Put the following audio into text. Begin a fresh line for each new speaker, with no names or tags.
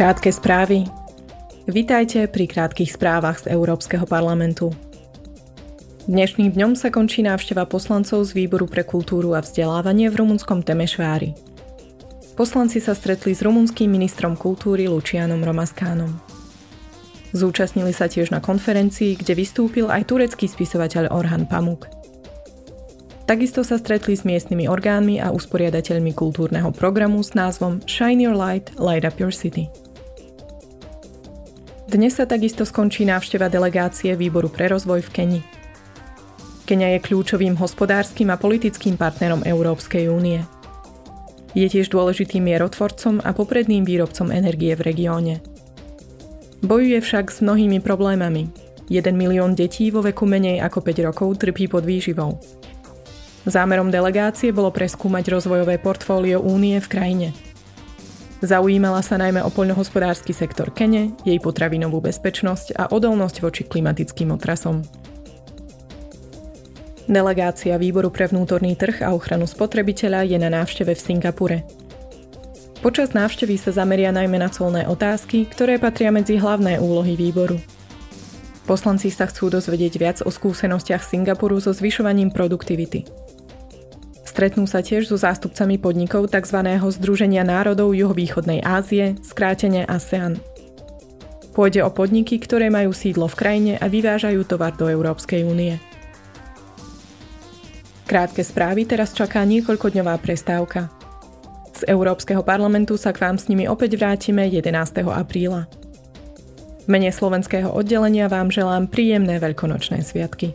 Krátke správy. Vitajte pri krátkých správach z Európskeho parlamentu. Dnešným dňom sa končí návšteva poslancov z Výboru pre kultúru a vzdelávanie v rumunskom Temešvári. Poslanci sa stretli s rumunským ministrom kultúry Lucianom Romaskánom. Zúčastnili sa tiež na konferencii, kde vystúpil aj turecký spisovateľ Orhan Pamuk. Takisto sa stretli s miestnymi orgánmi a usporiadateľmi kultúrneho programu s názvom Shine Your Light, Light Up Your City. Dnes sa takisto skončí návšteva delegácie Výboru pre rozvoj v Keni. Kenia je kľúčovým hospodárskym a politickým partnerom Európskej únie. Je tiež dôležitým mierotvorcom a popredným výrobcom energie v regióne. Bojuje však s mnohými problémami. 1 milión detí vo veku menej ako 5 rokov trpí pod výživou. Zámerom delegácie bolo preskúmať rozvojové portfólio únie v krajine. Zaujímala sa najmä o poľnohospodársky sektor Kene, jej potravinovú bezpečnosť a odolnosť voči klimatickým otrasom. Delegácia Výboru pre vnútorný trh a ochranu spotrebiteľa je na návšteve v Singapure. Počas návštevy sa zameria najmä na colné otázky, ktoré patria medzi hlavné úlohy výboru. Poslanci sa chcú dozvedieť viac o skúsenostiach Singapuru so zvyšovaním produktivity. Stretnú sa tiež so zástupcami podnikov tzv. Združenia národov juhovýchodnej Ázie, skrátene ASEAN. Pôjde o podniky, ktoré majú sídlo v krajine a vyvážajú tovar do Európskej únie. Krátke správy teraz čaká niekoľkodňová prestávka. Z Európskeho parlamentu sa k vám s nimi opäť vrátime 11. apríla. V mene slovenského oddelenia vám želám príjemné veľkonočné sviatky.